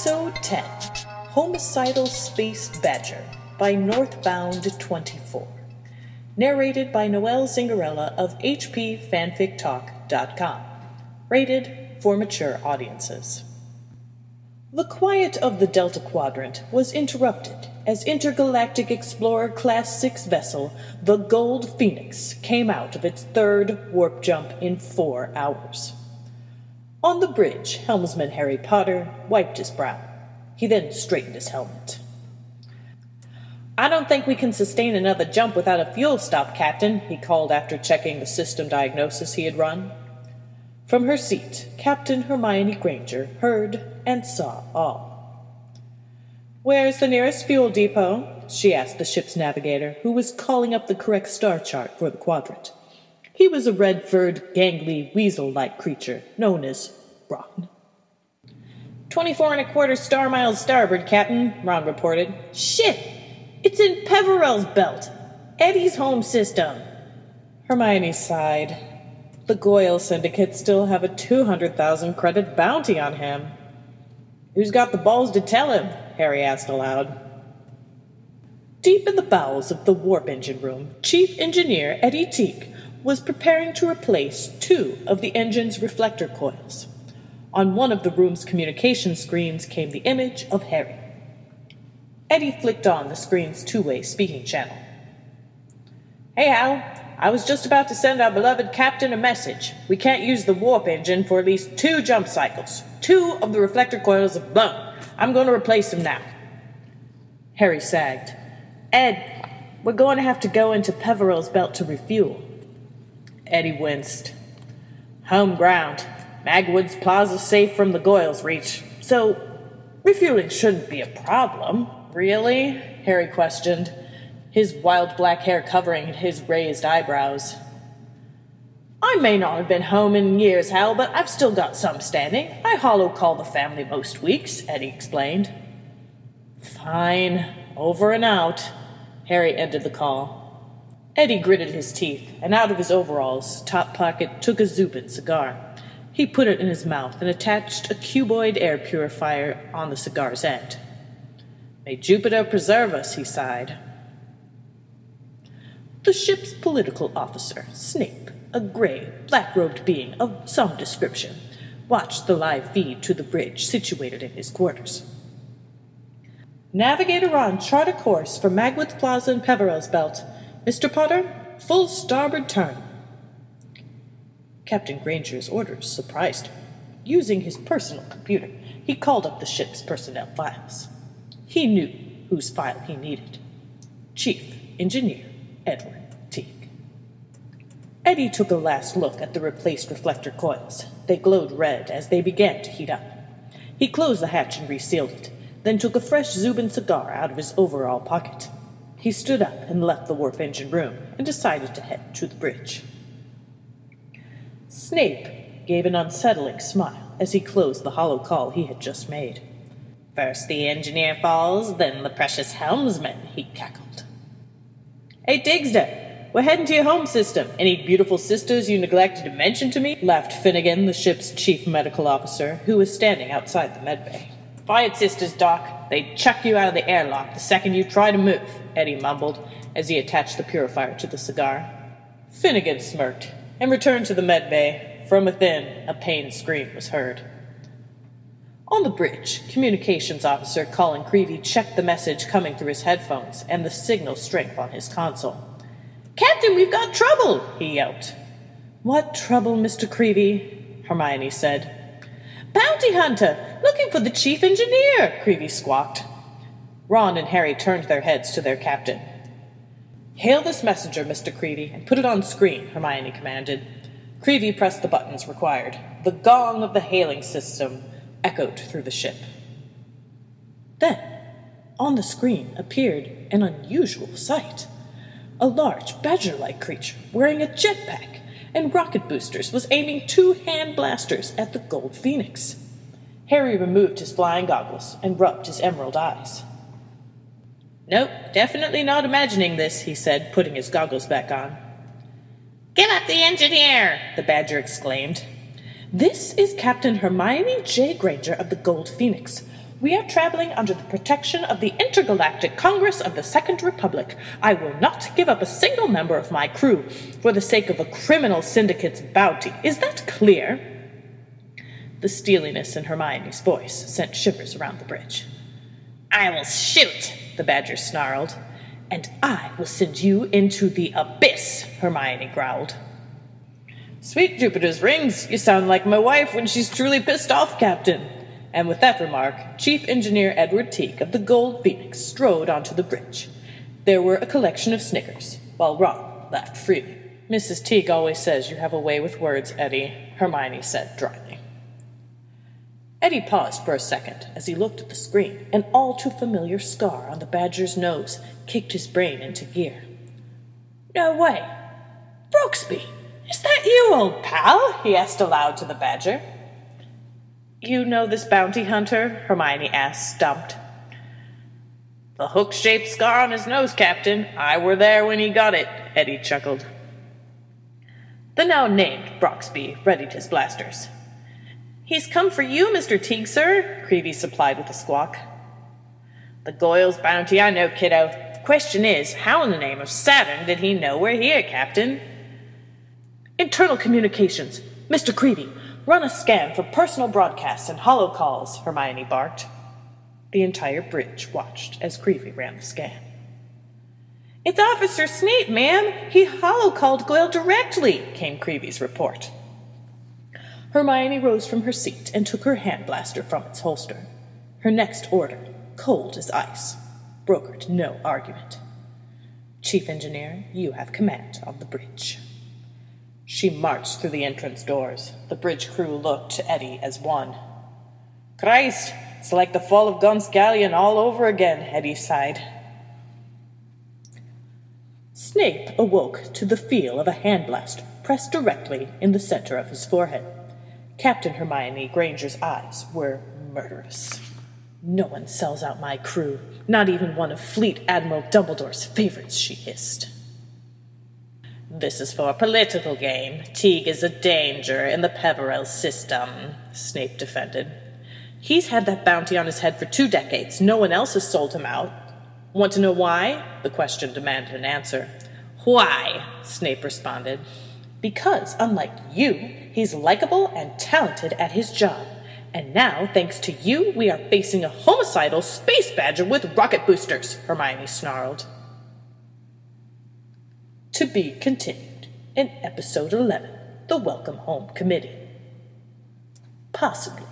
Episode 10 Homicidal Space Badger by Northbound 24. Narrated by Noelle Zingarella of HPFanficTalk.com. Rated for mature audiences. The quiet of the Delta Quadrant was interrupted as intergalactic explorer class 6 vessel, the Gold Phoenix, came out of its third warp jump in four hours. On the bridge, helmsman Harry Potter wiped his brow. He then straightened his helmet. I don't think we can sustain another jump without a fuel stop, Captain, he called after checking the system diagnosis he had run. From her seat, Captain Hermione Granger heard and saw all. Where's the nearest fuel depot? she asked the ship's navigator, who was calling up the correct star chart for the quadrant. He was a red furred, gangly, weasel like creature known as Ron. Twenty-four and a quarter star miles starboard, Captain, Ron reported. Shit! It's in Peverell's belt! Eddie's home system! Hermione sighed. The Goyle Syndicate still have a 200,000 credit bounty on him. Who's got the balls to tell him? Harry asked aloud. Deep in the bowels of the warp engine room, Chief Engineer Eddie Teague was preparing to replace two of the engine's reflector coils. On one of the room's communication screens came the image of Harry. Eddie flicked on the screen's two way speaking channel. Hey, Hal. I was just about to send our beloved captain a message. We can't use the warp engine for at least two jump cycles. Two of the reflector coils have blown. I'm going to replace them now. Harry sagged. Ed, we're going to have to go into Peverell's belt to refuel. Eddie winced. Home ground. Magwood's Plaza's safe from the Goyle's reach, so refueling shouldn't be a problem. Really? Harry questioned, his wild black hair covering his raised eyebrows. I may not have been home in years, Hal, but I've still got some standing. I hollow call the family most weeks, Eddie explained. Fine. Over and out. Harry ended the call. Eddie gritted his teeth, and out of his overalls top pocket took a Zubin cigar. He put it in his mouth and attached a cuboid air purifier on the cigar's end. May Jupiter preserve us, he sighed. The ship's political officer, Snape, a gray, black robed being of some description, watched the live feed to the bridge situated in his quarters. Navigator on, chart a course for Magwood's Plaza and Peverell's Belt. Mr. Potter, full starboard turn. Captain Granger's orders surprised him. Using his personal computer, he called up the ship's personnel files. He knew whose file he needed. Chief Engineer Edward Teague. Eddie took a last look at the replaced reflector coils. They glowed red as they began to heat up. He closed the hatch and resealed it, then took a fresh Zubin cigar out of his overall pocket. He stood up and left the warp engine room and decided to head to the bridge. Snape gave an unsettling smile as he closed the hollow call he had just made. First the engineer falls, then the precious helmsman, he cackled. Hey, Digsda, we're heading to your home system. Any beautiful sisters you neglected to mention to me? laughed Finnegan, the ship's chief medical officer, who was standing outside the medbay. Quiet, sisters, Doc. They'd chuck you out of the airlock the second you try to move, Eddie mumbled as he attached the purifier to the cigar. Finnegan smirked and returned to the med bay. From within, a pained scream was heard. On the bridge, communications officer Colin Creevey checked the message coming through his headphones and the signal strength on his console. Captain, we've got trouble, he yelped. What trouble, Mr. Creevey? Hermione said. Bounty hunter, looking for the chief engineer, Creevey squawked. Ron and Harry turned their heads to their captain. Hail this messenger, Mr. Creevey, and put it on screen, Hermione commanded. Creevey pressed the buttons required. The gong of the hailing system echoed through the ship. Then, on the screen appeared an unusual sight. A large, badger like creature wearing a jetpack and rocket boosters was aiming two hand blasters at the Gold Phoenix. Harry removed his flying goggles and rubbed his emerald eyes. Nope, definitely not imagining this, he said, putting his goggles back on. Give up the engineer! the badger exclaimed. This is Captain Hermione J. Granger of the Gold Phoenix. We are traveling under the protection of the Intergalactic Congress of the Second Republic. I will not give up a single member of my crew for the sake of a criminal syndicate's bounty. Is that clear? The steeliness in Hermione's voice sent shivers around the bridge. I will shoot, the Badger snarled. And I will send you into the abyss, Hermione growled. Sweet Jupiter's rings, you sound like my wife when she's truly pissed off, Captain. And with that remark, Chief Engineer Edward Teague of the Gold Phoenix strode onto the bridge. There were a collection of snickers, while Ron laughed freely. Mrs. Teague always says you have a way with words, Eddie, Hermione said dryly. Eddie paused for a second as he looked at the screen. An all too familiar scar on the badger's nose kicked his brain into gear. No way! Brooksby! Is that you, old pal? he asked aloud to the badger. You know this bounty hunter? Hermione asked, stumped. The hook shaped scar on his nose, Captain. I were there when he got it, Eddie chuckled. The now named Broxby readied his blasters. He's come for you, Mr. Teague, sir, Creevey supplied with a squawk. The Goyle's bounty, I know, kiddo. The question is, how in the name of Saturn did he know we're here, Captain? Internal communications. Mr. Creevey, run a scan for personal broadcasts and hollow calls, Hermione barked. The entire bridge watched as Creevey ran the scan. It's Officer Snape, ma'am. He hollow called Goyle directly, came Creevey's report. Hermione rose from her seat and took her hand blaster from its holster. Her next order, cold as ice, brokered no argument. Chief Engineer, you have command of the bridge. She marched through the entrance doors. The bridge crew looked to Eddie as one. Christ, it's like the fall of Gaunt's Galleon all over again, Eddie sighed. Snape awoke to the feel of a hand blast pressed directly in the center of his forehead. Captain Hermione Granger's eyes were murderous. No one sells out my crew, not even one of Fleet Admiral Dumbledore's favorites, she hissed. This is for a political game. Teague is a danger in the Peverell system, Snape defended. He's had that bounty on his head for two decades. No one else has sold him out. Want to know why? The question demanded an answer. Why? Snape responded. Because, unlike you, he's likable and talented at his job. And now, thanks to you, we are facing a homicidal space badger with rocket boosters, Hermione snarled to be continued in episode 11 The Welcome Home Committee. Possibly